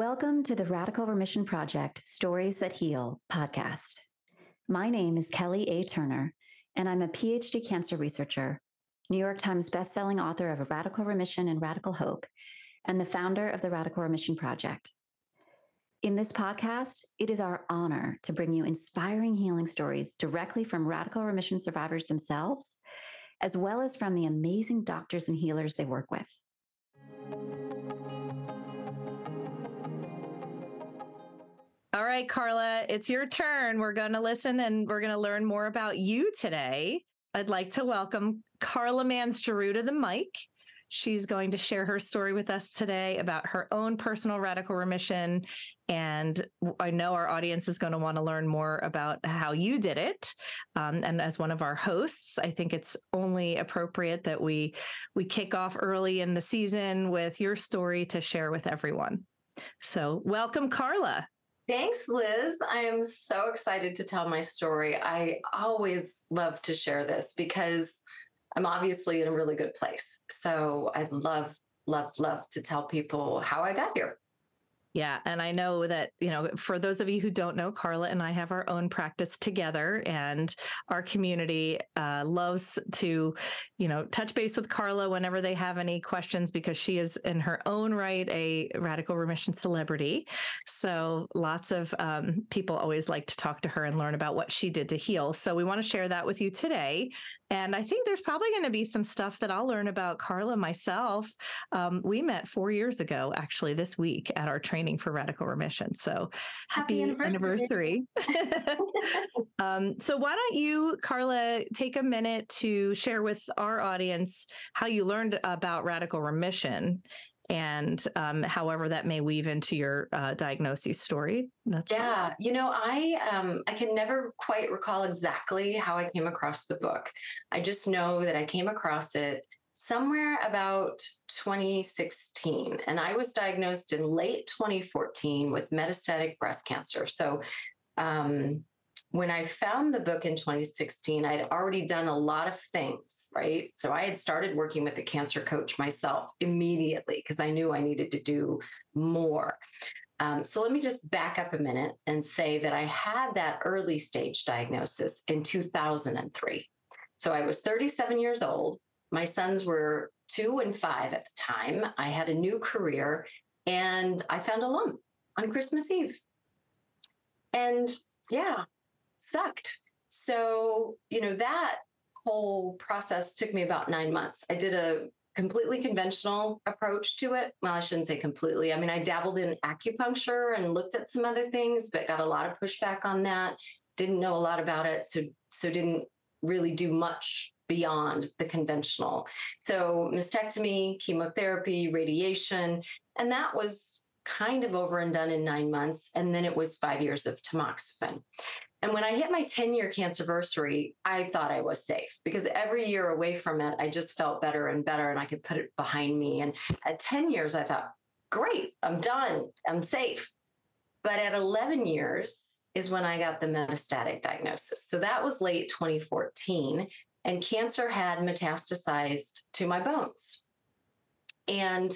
Welcome to the Radical Remission Project Stories That Heal podcast. My name is Kelly A. Turner, and I'm a PhD cancer researcher, New York Times bestselling author of Radical Remission and Radical Hope, and the founder of the Radical Remission Project. In this podcast, it is our honor to bring you inspiring healing stories directly from radical remission survivors themselves, as well as from the amazing doctors and healers they work with. All right, Karla, it's your turn. We're going to listen and we're going to learn more about you today. I'd like to welcome Karla Mans Giroux to the mic. She's going to share her story with us today about her own personal radical remission. And I know our audience is going to want to learn more about how you did it. Um, and as one of our hosts, I think it's only appropriate that we we kick off early in the season with your story to share with everyone. So, welcome, Karla. Thanks, Liz. I am so excited to tell my story. I always love to share this because I'm obviously in a really good place. So I love, love, love to tell people how I got here. Yeah. And I know that, you know, for those of you who don't know, Karla and I have our own practice together, and our community uh, loves to, you know, touch base with Karla whenever they have any questions because she is in her own right a radical remission celebrity. So lots of um, people always like to talk to her and learn about what she did to heal. So we want to share that with you today. And I think there's probably going to be some stuff that I'll learn about Karla myself. Um, we met four years ago, actually, this week at our training for radical remission. So happy, happy anniversary. anniversary. um, so, why don't you, Karla, take a minute to share with our audience how you learned about radical remission and um, however that may weave into your uh, diagnosis story. That's yeah, you know, I um, I can never quite recall exactly how I came across the book. I just know that I came across it somewhere about 2016, and I was diagnosed in late 2014 with metastatic breast cancer. So. Um, when I found the book in 2016, I'd already done a lot of things, right? So I had started working with a cancer coach myself immediately because I knew I needed to do more. Um, so let me just back up a minute and say that I had that early stage diagnosis in 2003. So I was 37 years old. My sons were two and five at the time. I had a new career and I found a lump on Christmas Eve. And yeah, sucked. So, you know, that whole process took me about nine months. I did a completely conventional approach to it. Well, I shouldn't say completely. I mean, I dabbled in acupuncture and looked at some other things, but got a lot of pushback on that. Didn't know a lot about it, so so didn't really do much beyond the conventional. So mastectomy, chemotherapy, radiation, and that was kind of over and done in nine months. And then it was five years of tamoxifen. And when I hit my 10 year cancer anniversary, I thought I was safe because every year away from it, I just felt better and better and I could put it behind me. And at 10 years, I thought, great, I'm done, I'm safe. But at 11 years is when I got the metastatic diagnosis. So that was late 2014, and cancer had metastasized to my bones. And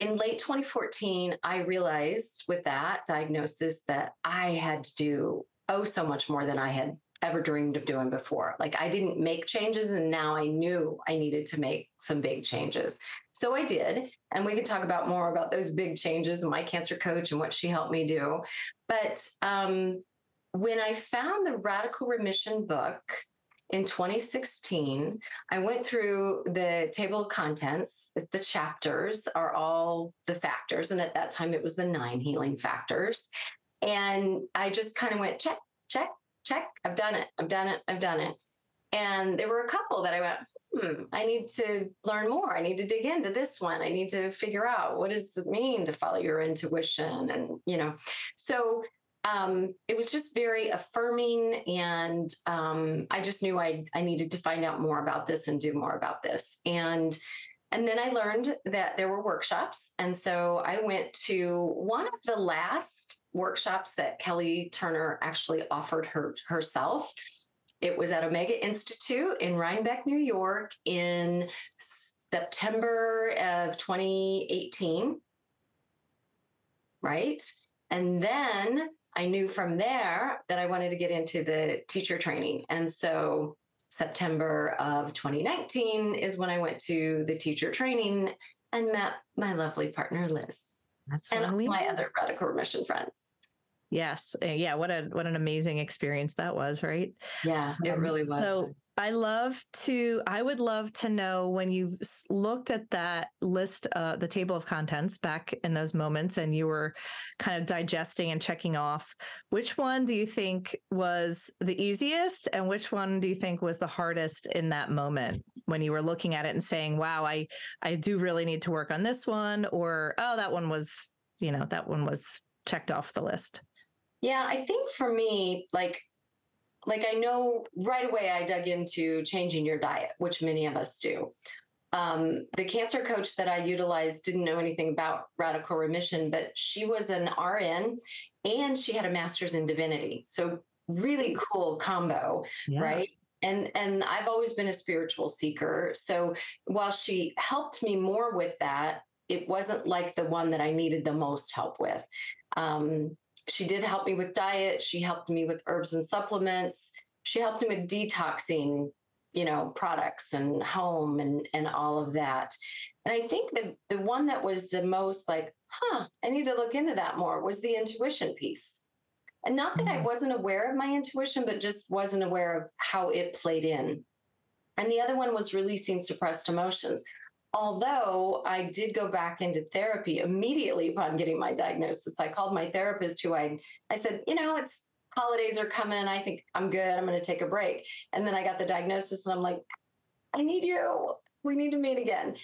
in late 2014, I realized with that diagnosis that I had to do oh so much more than I had ever dreamed of doing before. Like I didn't make changes and now I knew I needed to make some big changes. So I did. And we can talk about more about those big changes and my cancer coach and what she helped me do. But um, when I found the Radical Remission book, in 2016, I went through the table of contents. The chapters are all the factors. And at that time, it was the nine healing factors. And I just kind of went check, check, check. I've done it. I've done it. I've done it. And there were a couple that I went, hmm, I need to learn more. I need to dig into this one. I need to figure out what does it mean to follow your intuition. And, you know, so um, it was just very affirming and um, i just knew I, I needed to find out more about this and do more about this. And and then i learned that there were workshops. And so i went to one of the last workshops that kelly turner actually offered her herself. It was at omega institute in rhinebeck new york in september of 2018 right? And then I knew from there that I wanted to get into the teacher training. And so September of 2019 is when I went to the teacher training and met my lovely partner, Liz. That's and we my other radical remission friends. Yes. Uh, Yeah. What a what an amazing experience that was, right? Yeah, it Um, really was. So I love to, I would love to know when you looked at that list, uh, the table of contents back in those moments and you were kind of digesting and checking off, which one do you think was the easiest and which one do you think was the hardest in that moment when you were looking at it and saying, wow, I, I do really need to work on this one or, oh, that one was, you know, that one was checked off the list. Yeah, I think for me, like, like I know right away I dug into changing your diet, which many of us do. Um, the cancer coach that I utilized didn't know anything about radical remission, but she was an RN and she had a master's in divinity. So really cool combo, Yeah. right? And and I've always been a spiritual seeker. So while she helped me more with that, it wasn't like the one that I needed the most help with. Um, she did help me with diet. She helped me with herbs and supplements. She helped me with detoxing, you know, products and home and and all of that. And I think the the one that was the most like, huh, I need to look into that more was the intuition piece. And not that I Mm. wasn't aware of my intuition, but just wasn't aware of how it played in. And the other one was releasing suppressed emotions although I did go back into therapy immediately upon getting my diagnosis, I called my therapist who I I said, you know, it's holidays are coming. I think I'm good. I'm going to take a break. And then I got the diagnosis and I'm like, I need you. We need to meet again.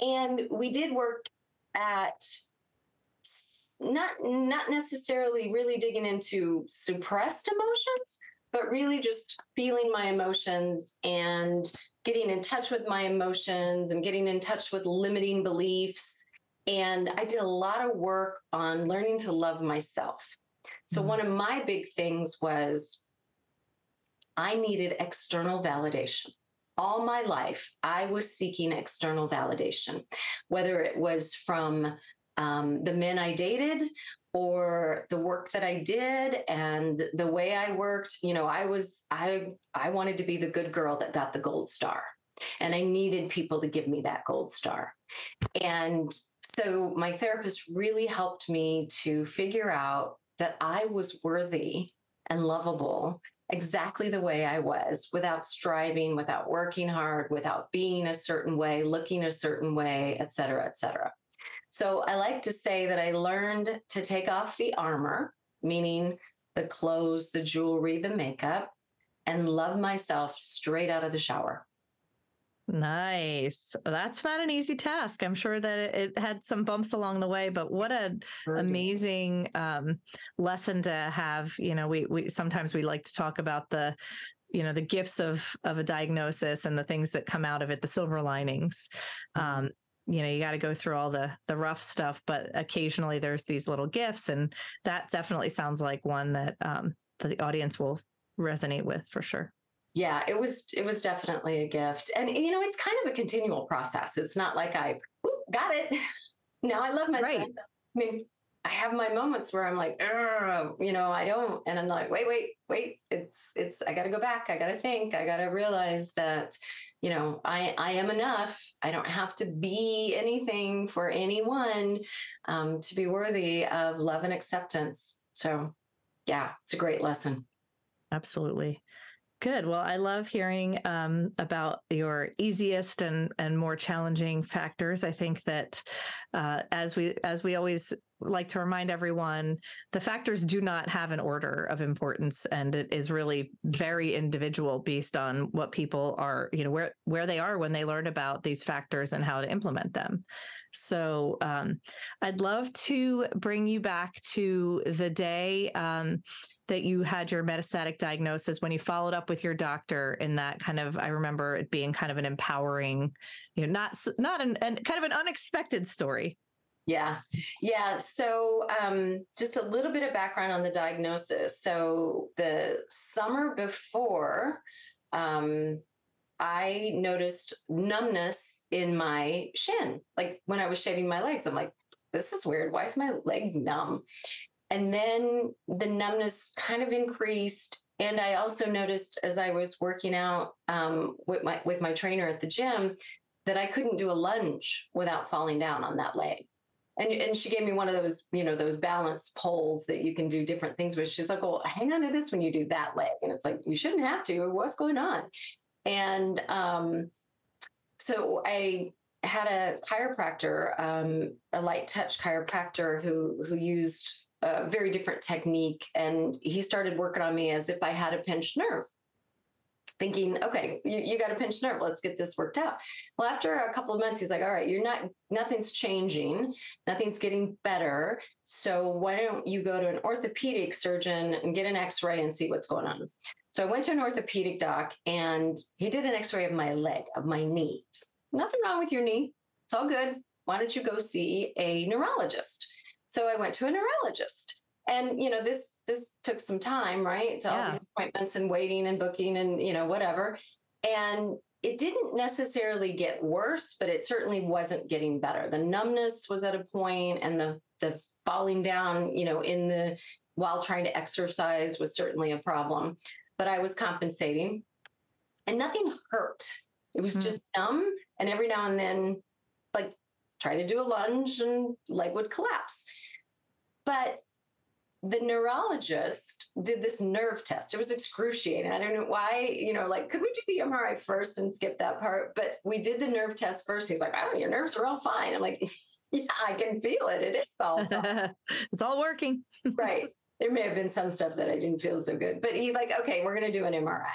And we did work at not not necessarily really digging into suppressed emotions, but really just feeling my emotions and getting in touch with my emotions and getting in touch with limiting beliefs. And I did a lot of work on learning to love myself. So, Mhm. one of my big things was I needed external validation. All my life, I was seeking external validation, whether it was from um, the men I dated or the work that I did and the way I worked. You know, I was I I wanted to be the good girl that got the gold star, and I needed people to give me that gold star. And so my therapist really helped me to figure out that I was worthy and lovable exactly the way I was without striving, without working hard, without being a certain way, looking a certain way, et cetera, et cetera. So I like to say that I learned to take off the armor, meaning the clothes, the jewelry, the makeup, and love myself straight out of the shower. Nice. That's not an easy task. I'm sure that it, had some bumps along the way, but what an amazing um, lesson to have. You know, we we sometimes we like to talk about the you know the gifts of of a diagnosis and the things that come out of it, the silver linings. Um, you know, you got to go through all the the rough stuff, but occasionally there's these little gifts, and that definitely sounds like one that um, the audience will resonate with for sure. yeah it was it was definitely a gift and you know it's kind of a continual process it's not like i got it now i love myself Right. i mean i have my moments where i'm like you know i don't and i'm like wait wait wait it's it's i gotta go back i gotta think i gotta realize that you know i i am enough i don't have to be anything for anyone um, to be worthy of love and acceptance so yeah it's a great lesson Absolutely. Good. Well, I love hearing um, about your easiest and and more challenging factors. I think that uh, as we as we always like to remind everyone, the factors do not have an order of importance, and it is really very individual based on what people are, you know, where where they are when they learn about these factors and how to implement them. So um, I'd love to bring you back to the day. Um, that you had your metastatic diagnosis when you followed up with your doctor in that kind of i remember it being kind of an empowering you know not not an, an kind of an unexpected story Yeah. Yeah. So, um, just a little bit of background on the diagnosis. So, the summer before, um, I noticed numbness in my shin. Like when I was shaving my legs, I'm like, this is weird. Why is my leg numb? And then the numbness kind of increased. And I also noticed as I was working out um, with my with my trainer at the gym that I couldn't do a lunge without falling down on that leg. And, and she gave me one of those, you know, those balance poles that you can do different things with. She's like, well, hang on to this when you do that leg. And it's like, you shouldn't have to. What's going on? And um, so I had a chiropractor, um, a light touch chiropractor who who used a very different technique, and he started working on me as if I had a pinched nerve. Thinking, okay, you, you got a pinched nerve. Let's get this worked out. Well, after a couple of months, he's like, all right, you're not, nothing's changing, nothing's getting better. So why don't you go to an orthopedic surgeon and get an x ray and see what's going on? So I went to an orthopedic doc and he did an x ray of my leg, of my knee nothing wrong with your knee. It's all good. Why don't you go see a neurologist? So I went to a neurologist. And you know, this this took some time, right? To yeah. all these appointments and waiting and booking and you know, whatever. And it didn't necessarily get worse, but it certainly wasn't getting better. The numbness was at a point and the the falling down, you know, in the while trying to exercise was certainly a problem. But I was compensating and nothing hurt. It was mm-hmm. just numb. And every now and then, like, try to do a lunge and leg would collapse. But the neurologist did this nerve test. It was excruciating. I don't know why, you know, like, could we do the MRI first and skip that part? But we did the nerve test first. He's like, oh, your nerves are all fine. I'm like, yeah, I can feel it. It is all it's all working. right. There may have been some stuff that I didn't feel so good, but he like, okay, we're going to do an MRI.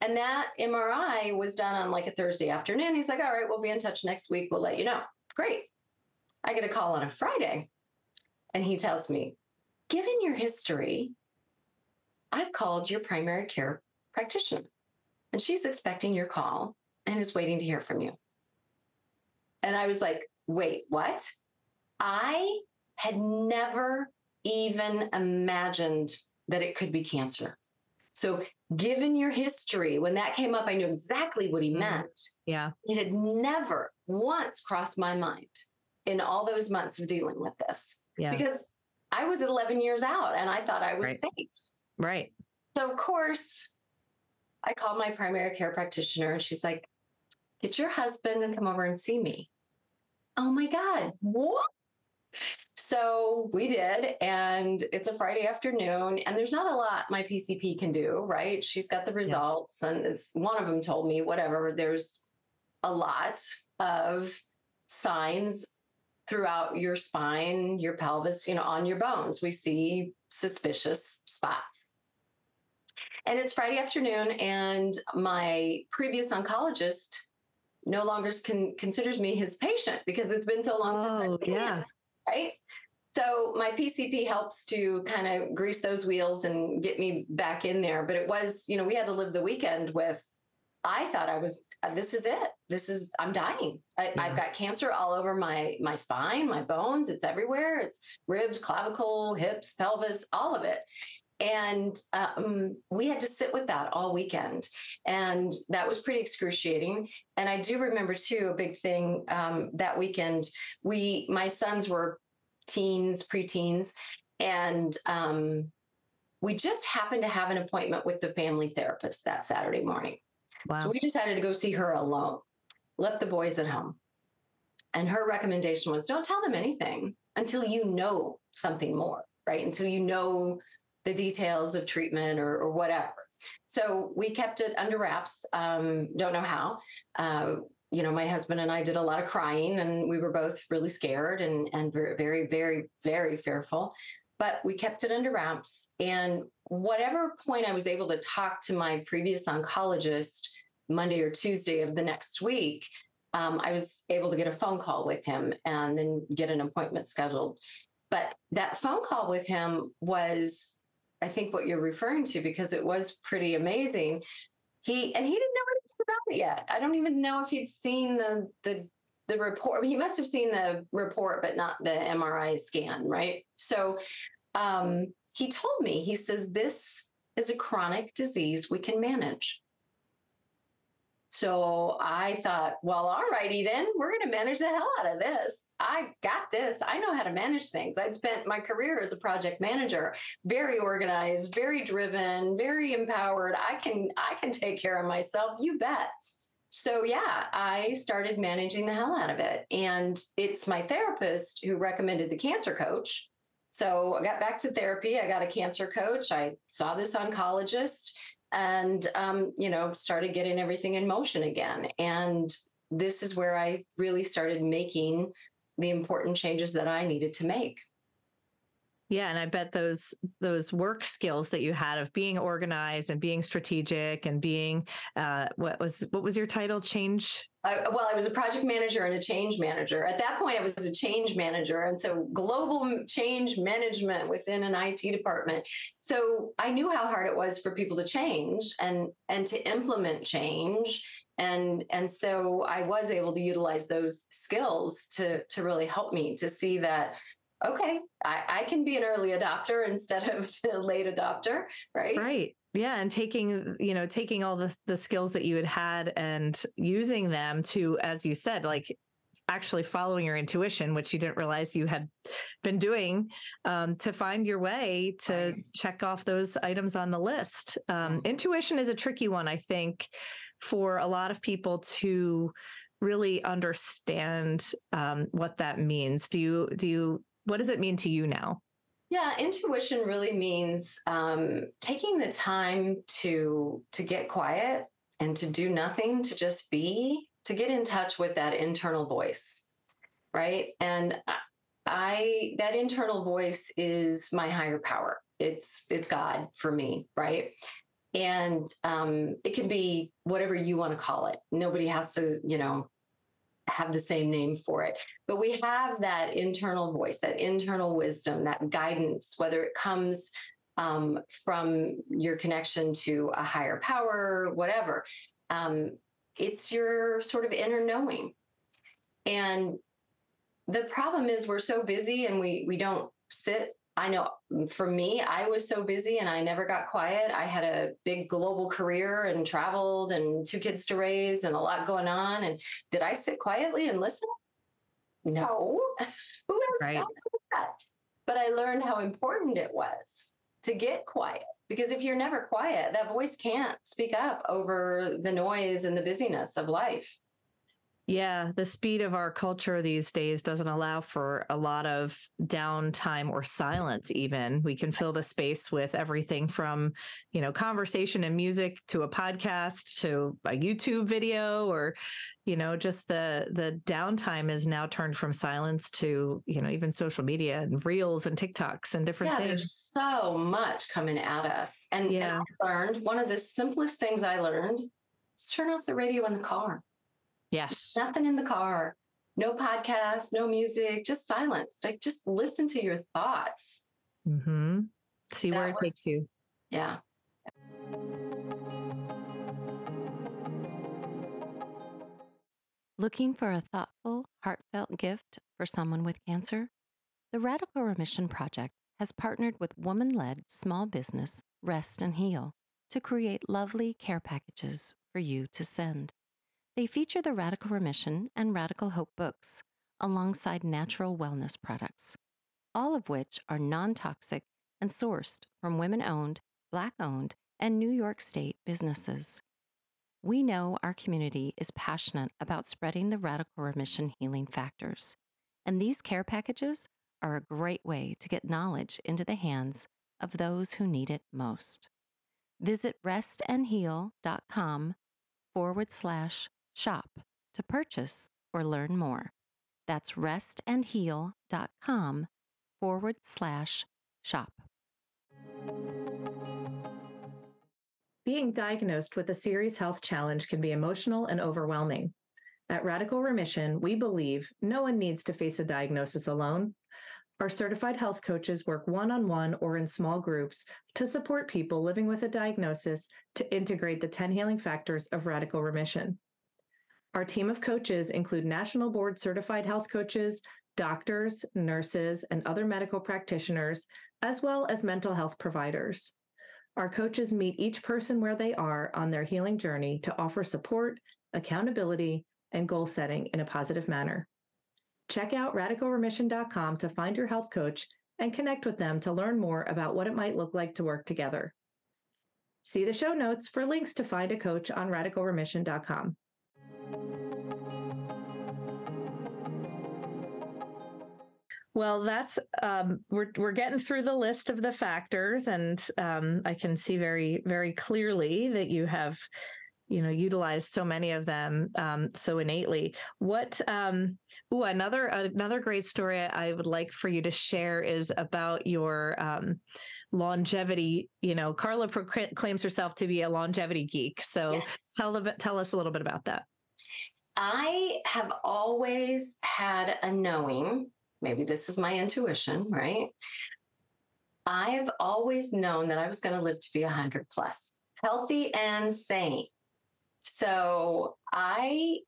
And that MRI was done on like a Thursday afternoon. He's like, all right, we'll be in touch next week. We'll let you know. Great. I get a call on a Friday. And he tells me, given your history, I've called your primary care practitioner. And she's expecting your call and is waiting to hear from you. And I was like, wait, what? I had never even imagined that it could be cancer. So, given your history, when that came up, I knew exactly what he mm-hmm. meant. Yeah. It had never once crossed my mind in all those months of dealing with this. Yeah. Because I was 11 years out and I thought I was right. safe. Right. So, of course, I called my primary care practitioner and she's like, get your husband and come over and see me. Oh my God, what? So we did, and it's a Friday afternoon, and there's not a lot my PCP can do, right? She's got the results, yeah. and one of them told me, whatever, there's a lot of signs throughout your spine, your pelvis, you know, on your bones. We see suspicious spots. And it's Friday afternoon, and my previous oncologist no longer con- considers me his patient because it's been so long oh, since I've oh, yeah. Him, right? So my PCP helps to kind of grease those wheels and get me back in there. But it was, you know, we had to live the weekend with. I thought I was. Uh, this is it. This is. I'm dying. I, yeah. I've got cancer all over my my spine, my bones. It's everywhere. It's ribs, clavicle, hips, pelvis, all of it. And um, we had to sit with that all weekend. And that was pretty excruciating. And I do remember, too, a big thing um, that weekend. We, my sons were teens, preteens, and um, we just happened to have an appointment with the family therapist that Saturday morning. Wow. So we decided to go see her alone, left the boys at home. And her recommendation was don't tell them anything until you know something more, right? Until you know the details of treatment or, or whatever. So we kept it under wraps. Um, don't know how. Uh, you know, my husband and I did a lot of crying and we were both really scared and, and very, very, very, very fearful. But we kept it under wraps. And whatever point I was able to talk to my previous oncologist Monday or Tuesday of the next week, um, I was able to get a phone call with him and then get an appointment scheduled. But that phone call with him was, I think, what you're referring to because it was pretty amazing he and he didn't know anything about it yet. I don't even know if he'd seen the the the report. He must have seen the report, but not the MRI scan, right? So um, he told me, he says, this is a chronic disease we can manage. So I thought, well, all righty then, we're going to manage the hell out of this. I got this. I know how to manage things. I'd spent my career as a project manager, very organized, very driven, very empowered. I can I can take care of myself. You bet. So yeah, I started managing the hell out of it. And it's my therapist who recommended the cancer coach. So I got back to therapy. I got a cancer coach. I saw this oncologist and um, you know started getting everything in motion again and this is where i really started making the important changes that i needed to make yeah, and I bet those those work skills that you had of being organized and being strategic and being uh, what was what was your title? Change. I, well, I was a project manager and a change manager. At that point, I was a change manager, and so global change management within an IT department. So I knew how hard it was for people to change and and to implement change and and so i was able to utilize those skills to to really help me to see that okay, I, I can be an early adopter instead of the late adopter, right? Right. Yeah, and taking you know taking all the the skills that you had had and using them to, as you said, like actually following your intuition, which you didn't realize you had been doing, um, to find your way to check off those items on the list. Um, intuition is a tricky one, I think, for a lot of people to really understand um, what that means. Do you do you what does it mean to you now? Yeah, intuition really means um, taking the time to to get quiet and to do nothing, to just be, to get in touch with that internal voice, right? And I that internal voice is my higher power. It's it's God for me, right? And um, it can be whatever you want to call it. Nobody has to, you know, have the same name for it. But we have that internal voice, that internal wisdom, that guidance, whether it comes um, from your connection to a higher power, whatever. Um, it's your sort of inner knowing. And the problem is we're so busy and we we don't sit I know mm, for me, I was so busy and I never got quiet. I had a big global career and traveled and two kids to raise and a lot going on. And did I sit quietly and listen? No. Who has right. time for that? But I learned how important it was to get quiet because if you're never quiet, that voice can't speak up over the noise and the busyness of life. Yeah, the speed of our culture these days doesn't allow for a lot of downtime or silence, even. We can fill the space with everything from, you know, conversation and music to a podcast to a YouTube video or, you know, just the the downtime is now turned from silence to, you know, even social media and reels and TikToks and different yeah, things. There's so much coming at us. And, yeah. and I learned one of the simplest things I learned is turn off the radio in the car. Yes. Nothing in the car, no podcast, no music, just silence. Like just listen to your thoughts. Mm-hmm. See that where it was, takes you. Yeah. Looking for a thoughtful, heartfelt gift for someone with cancer? The Radical Remission Project has partnered with woman led small business Rest and Heal to create lovely care packages for you to send. They feature the Radical Remission and Radical Hope books alongside natural wellness products, all of which are non toxic and sourced from women owned, Black owned, and New York State businesses. We know our community is passionate about spreading the radical remission healing factors, and these care packages are a great way to get knowledge into the hands of those who need it most. Visit restandheal.com forward slash shop to purchase or learn more. That's restandheal.com forward slash shop. Being diagnosed with a serious health challenge can be emotional and overwhelming. At Radical Remission, we believe no one needs to face a diagnosis alone. Our certified health coaches work one on one or in small groups to support people living with a diagnosis to integrate the 10 healing factors of radical remission. Our team of coaches include national board certified health coaches, doctors, nurses, and other medical practitioners, as well as mental health providers. Our coaches meet each person where they are on their healing journey to offer support accountability, and goal setting in a positive manner. Check out radicalremission.com to find your health coach and connect with them to learn more about what it might look like to work together. See the show notes for links to find a coach on radicalremission.com. Well, that's um, we're we're getting through the list of the factors, and um, I can see very very clearly that you have, you know, utilized so many of them um, so innately. What? Um, ooh, another another great story I would like for you to share is about your um, longevity. You know, Karla proclaims herself to be a longevity geek. So yes. tell tell us a little bit about that. I have always had a knowing maybe this is my intuition, right? I've always known that I was going to live to be 100 plus, healthy and sane. So I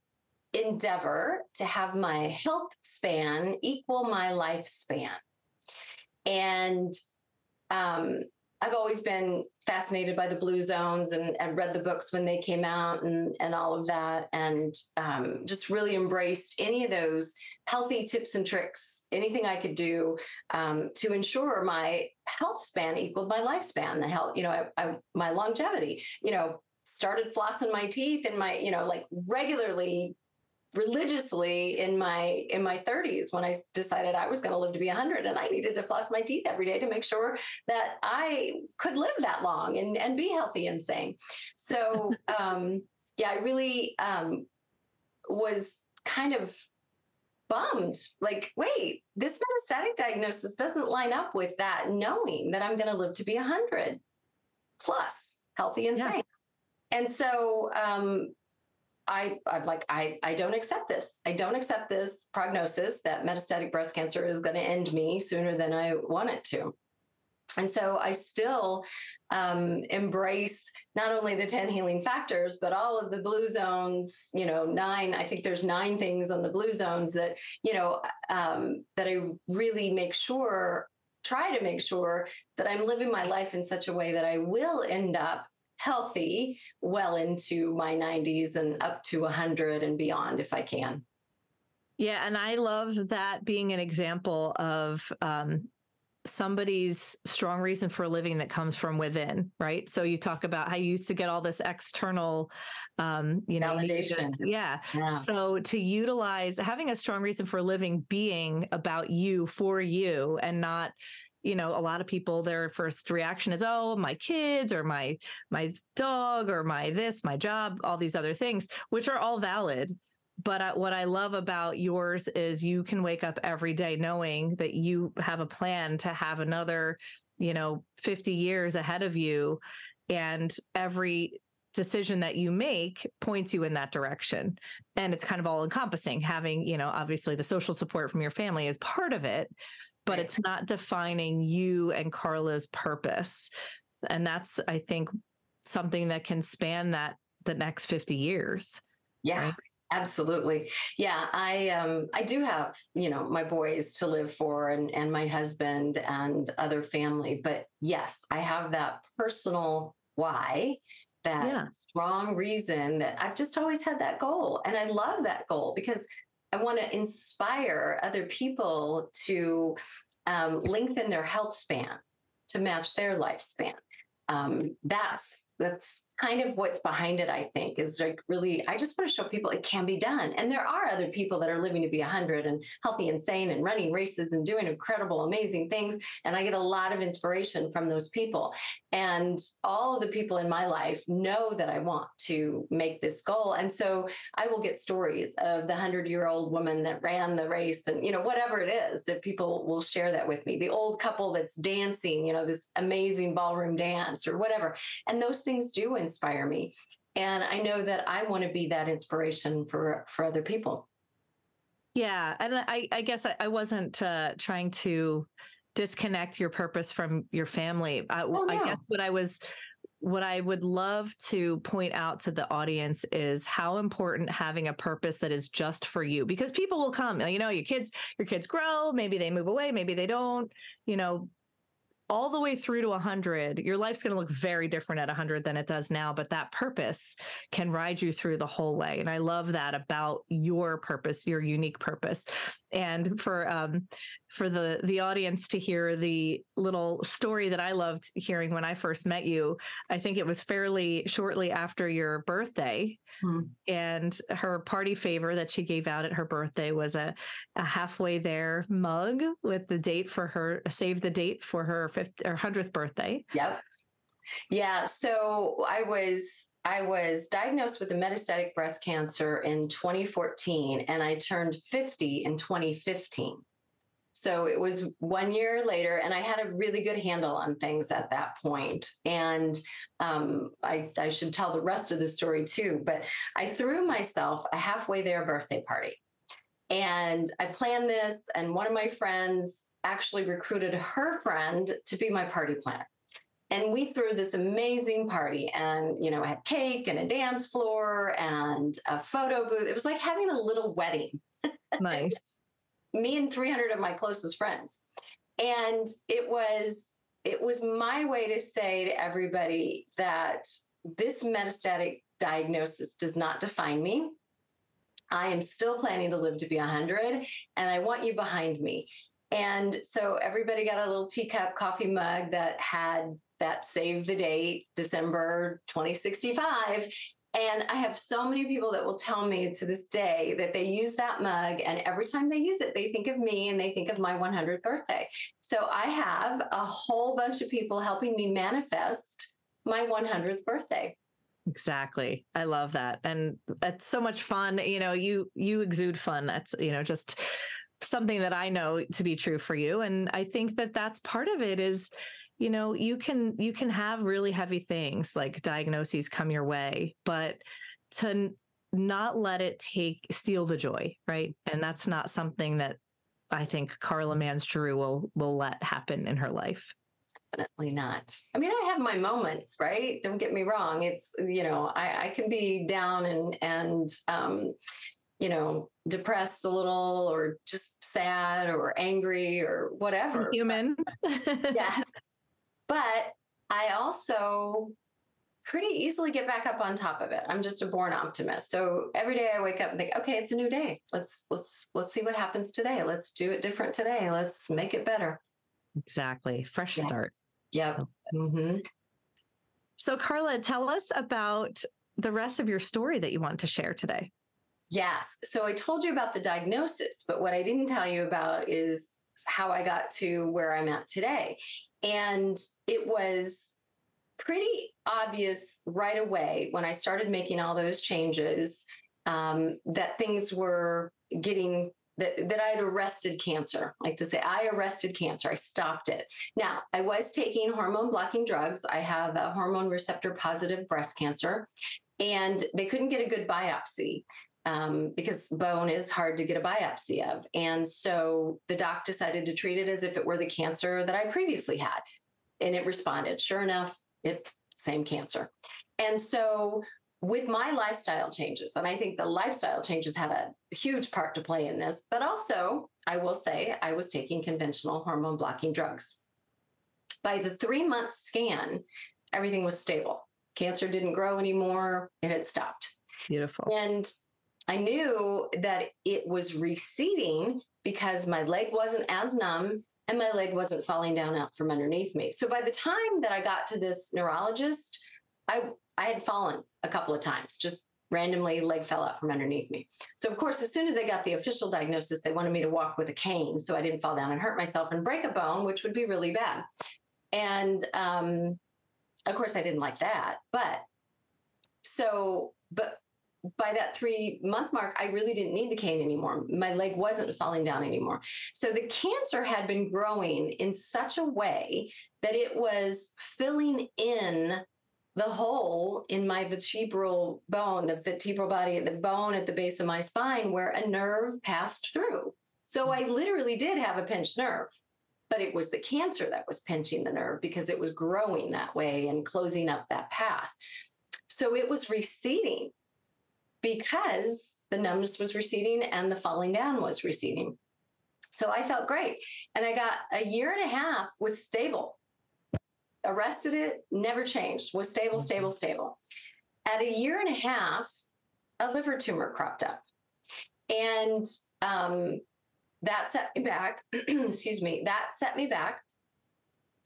endeavor to have my health span equal my lifespan. And um, I've always been fascinated by the blue zones and, and read the books when they came out and, and all of that, and um, just really embraced any of those healthy tips and tricks, anything I could do um, to ensure my health span equaled my lifespan, the health, you know, I, I, my longevity, you know, started flossing my teeth and my, you know, like regularly religiously in my in my 30s when I decided I was going to live to be 100 and I needed to floss my teeth every day to make sure that I could live that long and and be healthy and sane. So um yeah, I really um was kind of bummed like wait this metastatic diagnosis doesn't line up with that knowing that i'm going to live to be 100 plus healthy and yeah. sane and so um, I, I'm like, I, I don't accept this. I don't accept this prognosis that metastatic breast cancer is going to end me sooner than I want it to. And so I still um, embrace not only the 10 healing factors, but all of the blue zones, you know, nine, I think there's nine things on the blue zones that, you know, um, that I really make sure, try to make sure that I'm living my life in such a way that I will end up healthy well into my 90s and up to 100 and beyond if I can. Yeah, and I love that being an example of um, somebody's strong reason for living that comes from within, right? So you talk about how you used to get all this external, um, you know, validation. You yeah. yeah. So to utilize having a strong reason for living being about you for you and not you know a lot of people their first reaction is oh my kids or my my dog or my this my job all these other things which are all valid. But what i love about yours is you can wake up every day knowing that you have a plan to have another you know 50 years ahead of you and every decision that you make points you in that direction. And it's kind of all encompassing having you know obviously the social support from your family is part of it but right. it's not defining you and Karla's purpose. And that's, I think, something that can span that the next 50 years. Yeah. Right? Absolutely. Yeah, I um I do have, you know, my boys to live for and and my husband and other family, but yes, I have that personal why that yeah. strong reason that I've just always had that goal and I love that goal because I want to inspire other people to um, lengthen their health span to match their lifespan. Um, that's that's kind of what's behind it, I think, is like really, I just want to show people it can be done. And there are other people that are living to be 100 and healthy and sane and running races and doing incredible, amazing things. And I get a lot of inspiration from those people. And all of the people in my life know that I want to make this goal. And so I will get stories of the 100 year old woman that ran the race and, you know, whatever it is that people will share that with me. The old couple that's dancing, you know, this amazing ballroom dance or whatever. And those things do inspire me. And I know that I want to be that inspiration for for other people. Yeah, and I, I guess I, I wasn't uh, trying to disconnect your purpose from your family. I, oh, no. I guess what I was what I would love to point out to the audience is how important having a purpose that is just for you because people will come you know your kids your kids grow maybe they move away maybe they don't you know all the way through to 100 your life's going to look very different at 100 than it does now but that purpose can ride you through the whole way and i love that about your purpose your unique purpose and for um, for the the audience to hear the little story that I loved hearing when I first met you. I think it was fairly shortly after your birthday, hmm. and her party favor that she gave out at her birthday was a a halfway there mug with the date for her save the date for her fifth or hundredth birthday. Yep. Yeah. So I was I was diagnosed with a metastatic breast cancer in 2014 and I turned 50 in 2015. So it was one year later, and I had a really good handle on things at that point. And um, I, I should tell the rest of the story too, but I threw myself a halfway there birthday party. And I planned this, and one of my friends actually recruited her friend to be my party planner and we threw this amazing party and you know had cake and a dance floor and a photo booth. It was like having a little wedding. Nice. Me and 300 of my closest friends. And it was it was my way to say to everybody that this metastatic diagnosis does not define me. I am still planning to live to be 100 and i want you behind me and so everybody got a little teacup coffee mug that had that save the date, December 2065. And I have so many people that will tell me to this day that they use that mug, and every time they use it, they think of me and they think of my 100th birthday. So I have a whole bunch of people helping me manifest my 100th birthday. Exactly. I love that. And that's so much fun. You know, you you exude fun. That's, you know, just something that I know to be true for you and I think that that's part of it is you know you can you can have really heavy things like diagnoses come your way but to not let it take steal the joy right? And that's not something that i think Karla Mans Giroux will will let happen in her life. Definitely not. I mean i have my moments right? Don't get me wrong. It's you know i, I can be down and and um you know depressed a little or just sad or angry or whatever human yes but I also pretty easily get back up on top of it. I'm just a born optimist. So every day I wake up and think, okay, it's a new day. Let's let's let's see what happens today. Let's do it different today. Let's make it better. Exactly. Fresh yeah. start. Yep. Mm-hmm. So Karla, tell us about the rest of your story that you want to share today. Yes. So I told you about the diagnosis, but what I didn't tell you about is how I got to where I'm at today. And it was pretty obvious right away when I started making all those changes um, that things were getting that, that I had arrested cancer. Like to say, I arrested cancer. I stopped it. Now, I was taking hormone blocking drugs. I have a hormone receptor positive breast cancer, and they couldn't get a good biopsy um, because bone is hard to get a biopsy of. And so the doc decided to treat it as if it were the cancer that I previously had. And it responded. Sure enough, it same cancer. And so with my lifestyle changes, and I think the lifestyle changes had a huge part to play in this, but also I will say I was taking conventional hormone blocking drugs. By the three month scan, everything was stable. Cancer didn't grow anymore, it had stopped. Beautiful. And I knew that it was receding because my leg wasn't as numb and my leg wasn't falling down out from underneath me. So by the time that I got to this neurologist, I I had fallen a couple of times, just randomly leg fell out from underneath me. So of course, as soon as they got the official diagnosis, they wanted me to walk with a cane so I didn't fall down and hurt myself and break a bone, which would be really bad. And um, of course, I didn't like that. But so, but by that three month mark, I really didn't need the cane anymore. My leg wasn't falling down anymore. So the cancer had been growing in such a way that it was filling in the hole in my vertebral bone, the vertebral body, the bone at the base of my spine where a nerve passed through. So I literally did have a pinched nerve, but it was the cancer that was pinching the nerve because it was growing that way and closing up that path. So it was receding because the numbness was receding and the falling down was receding. So I felt great. And I got a year and a half with stable. arrested it, never changed, was stable, stable, stable. At a year and a half, a liver tumor cropped up. And um, that set me back. Excuse me. That set me back.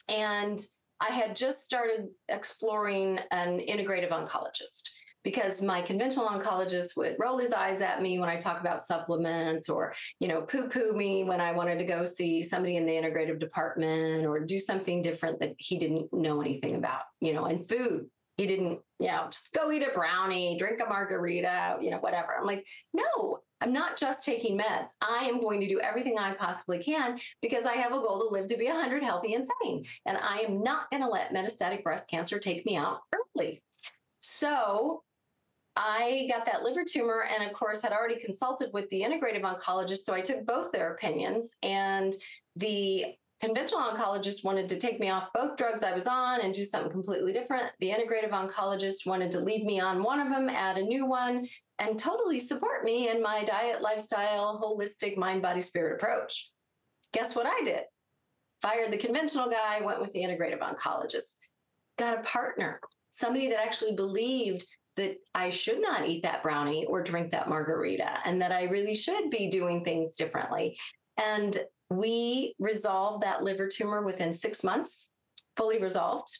And I had just started exploring an integrative oncologist because my conventional oncologist would roll his eyes at me when I talk about supplements or, you know, poo poo me when I wanted to go see somebody in the integrative department or do something different that he didn't know anything about, you know, and food. He didn't, you know, just go eat a brownie, drink a margarita, you know, whatever. I'm like, no, I'm not just taking meds. I am going to do everything I possibly can because I have a goal to live to be 100 healthy and sane. And I am not going to let metastatic breast cancer take me out early. So I got that liver tumor and, of course, had already consulted with the integrative oncologist. So I took both their opinions. And the conventional oncologist wanted to take me off both drugs I was on and do something completely different. The integrative oncologist wanted to leave me on one of them, add a new one, and totally support me in my diet, lifestyle, holistic mind, body, spirit approach. Guess what I did? Fired the conventional guy, went with the integrative oncologist, got a partner, somebody that actually believed that I should not eat that brownie or drink that margarita and that I really should be doing things differently. And we resolved that liver tumor within six months, fully resolved.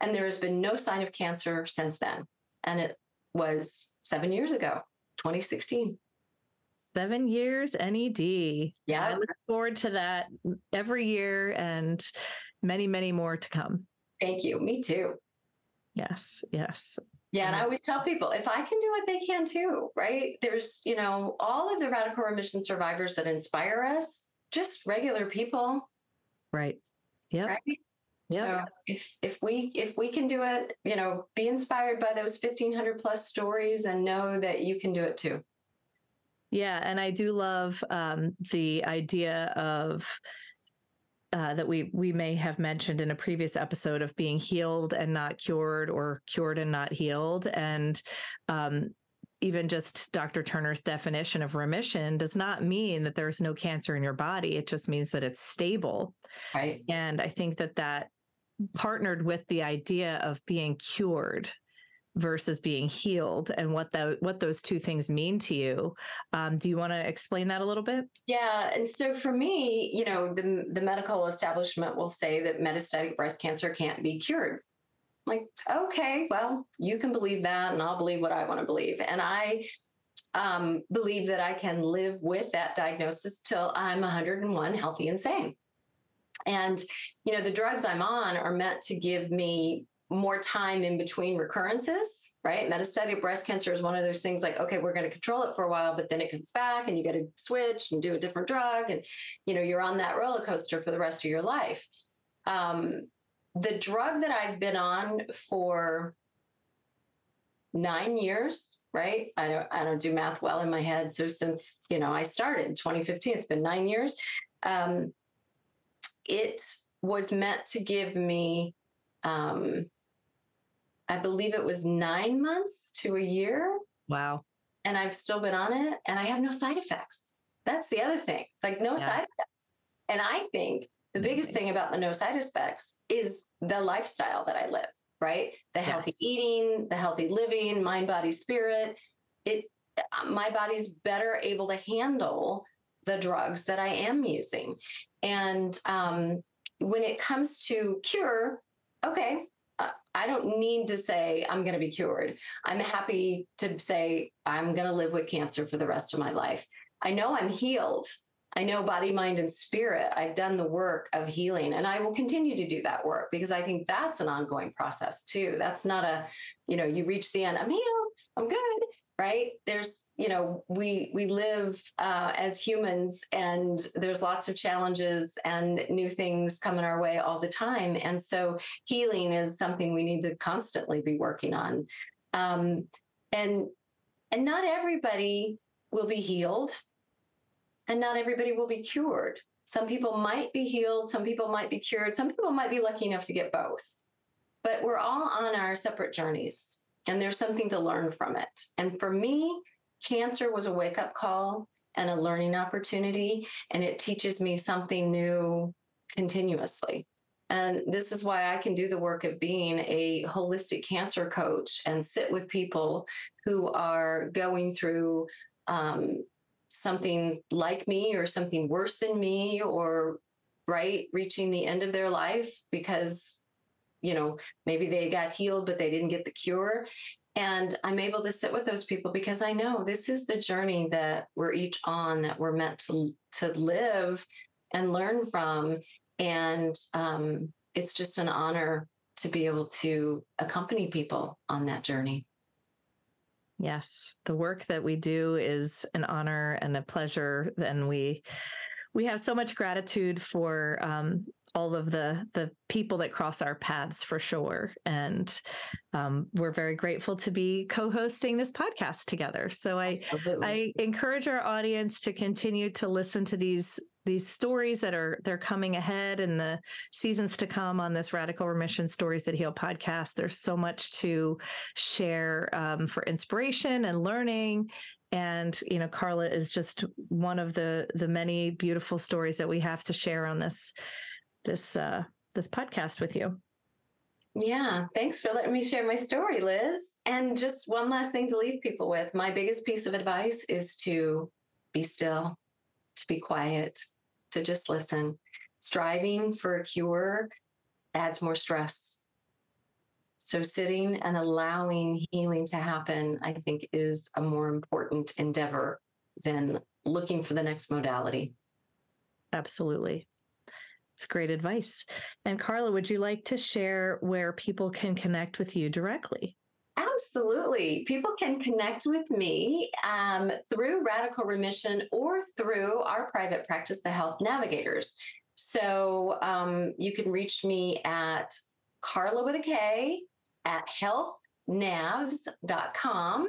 And there has been no sign of cancer since then. And it was seven years ago, 2016. Seven years NED. Yeah. I look forward to that every year and many, many more to come. Thank you. Me too. Yes. Yes. Yeah, and I always tell people if I can do it, they can too, right? There's, you know, all of the radical remission survivors that inspire us, just regular people. Right. Yeah. Right. Yeah. So if if we if we can do it, you know, be inspired by those 1500 plus stories and know that you can do it too. Yeah, and I do love um, the idea of uh, that we we may have mentioned in a previous episode of being healed and not cured, or cured and not healed, and um, even just Dr. Turner's definition of remission does not mean that there's no cancer in your body. It just means that it's stable. Right. And I think that that partnered with the idea of being cured versus being healed and what the, what those two things mean to you. Um, do you want to explain that a little bit? Yeah, and so for me, you know, the the medical establishment will say that metastatic breast cancer can't be cured. Like, okay, well, you can believe that, and I'll believe what I want to believe, and I um, believe that I can live with that diagnosis till I'm 101, healthy and sane. And you know, the drugs I'm on are meant to give me more time in between recurrences, right? Metastatic breast cancer is one of those things like, okay, we're going to control it for a while, but then it comes back and you got to switch and do a different drug. And, you know, you're on that roller coaster for the rest of your life. Um, the drug that I've been on for nine years, right? I don't, I don't do math well in my head. So since, you know, I started in 2015, it's been nine years. Um, it was meant to give me um, I believe it was nine months to a year. Wow. And I've still been on it and I have no side effects. That's the other thing. It's like no yeah. side effects. And I think the biggest thing about the no side effects is the lifestyle that I live, right? The yes. healthy eating, the healthy living, mind, body, spirit. It uh, my body's better able to handle the drugs that I am using. And um, when it comes to cure, okay, Uh, I don't need to say I'm going to be cured. I'm happy to say I'm going to live with cancer for the rest of my life. I know I'm healed. I know body, mind, and spirit. I've done the work of healing and I will continue to do that work because I think that's an ongoing process too. That's not a, you know, you reach the end, I'm healed, I'm good right? There's you know we we live uh, as humans and there's lots of challenges and new things coming our way all the time. And so healing is something we need to constantly be working on. Um, and and not everybody will be healed and not everybody will be cured. Some people might be healed some people might be cured some people might be lucky enough to get both. But we're all on our separate journeys and there's something to learn from it. And for me, cancer was a wake up call and a learning opportunity, and it teaches me something new continuously. And this is why I can do the work of being a holistic cancer coach and sit with people who are going through um, something like me or something worse than me or right reaching the end of their life because you know maybe they got healed but they didn't get the cure. And i'm able to sit with those people because i know this is the journey that we're each on that we're meant to to live and learn from. And um, it's just an honor to be able to accompany people on that journey. Yes, the work that we do is an honor and a pleasure, and we we have so much gratitude for um, all of the the people that cross our paths for sure, and um, we're very grateful to be co-hosting this podcast together. So I Absolutely. I encourage our audience to continue to listen to these these stories that are they're coming ahead in the seasons to come on this radical remission stories that heal podcast there's so much to share um, for inspiration and learning and you know Karla is just one of the the many beautiful stories that we have to share on this this uh this podcast with you yeah, thanks for letting me share my story, Liz. And just one last thing to leave people with. My biggest piece of advice is to be still, to be quiet, to just listen. Striving for a cure adds more stress. So, sitting and allowing healing to happen, I think, is a more important endeavor than looking for the next modality. Absolutely. It's great advice. And Karla, would you like to share where people can connect with you directly? Absolutely. People can connect with me um, through Radical Remission or through our private practice, the Health Navigators. So um, you can reach me at Karla with a K at health healthnavs.com.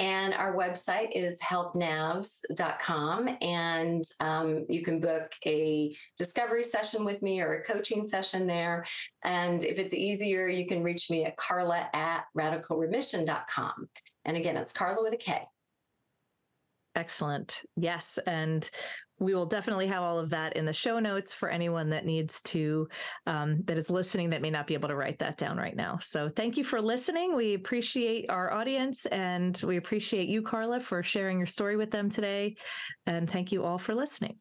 And our website is healthnavs.com. And um, you can book a discovery session with me or a coaching session there. And if it's easier, you can reach me at karla at radicalremission.com. And again, it's Karla with a K. Excellent. Yes. And we will definitely have all of that in the show notes for anyone that needs to, um, that is listening that may not be able to write that down right now. So thank you for listening. We appreciate our audience and we appreciate you, Karla, for sharing your story with them today. And thank you all for listening.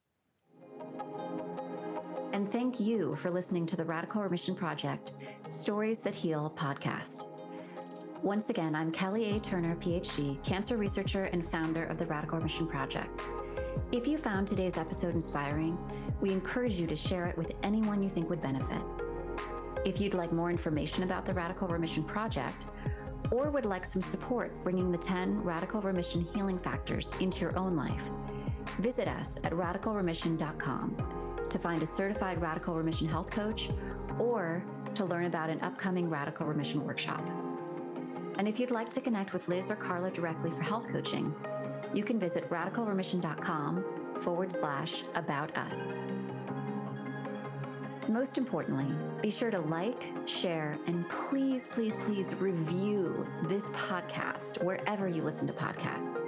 And thank you for listening to the Radical Remission Project Stories That Heal podcast. Once again, I'm Kelly A. Turner, PhD, cancer researcher and founder of the Radical Remission Project. If you found today's episode inspiring, we encourage you to share it with anyone you think would benefit. If you'd like more information about the Radical Remission Project, or would like some support bringing the 10 Radical Remission healing factors into your own life, visit us at radicalremission.com to find a certified Radical Remission health coach or to learn about an upcoming Radical Remission workshop. And if you'd like to connect with Liz or Karla directly for health coaching, you can visit radicalremission.com forward slash about us. Most importantly, be sure to like, share, and please, please, please review this podcast wherever you listen to podcasts.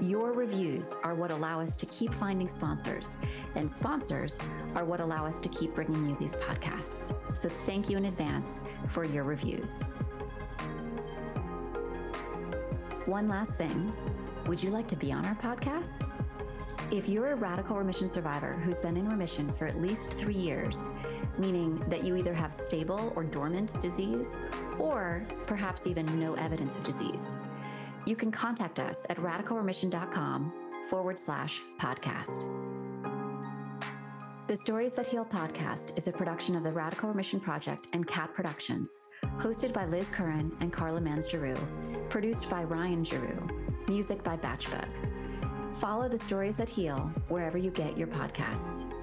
Your reviews are what allow us to keep finding sponsors, and sponsors are what allow us to keep bringing you these podcasts. So thank you in advance for your reviews. One last thing would you like to be on our podcast? If you're a radical remission survivor who's been in remission for at least three years, meaning that you either have stable or dormant disease, or perhaps even no evidence of disease, you can contact us at radicalremission.com forward slash podcast. The Stories That Heal podcast is a production of the Radical Remission Project and Cat Productions, hosted by Liz Curran and Karla Mans Giroux, produced by Ryan Giroux music by Batchbug. Follow the stories that heal wherever you get your podcasts.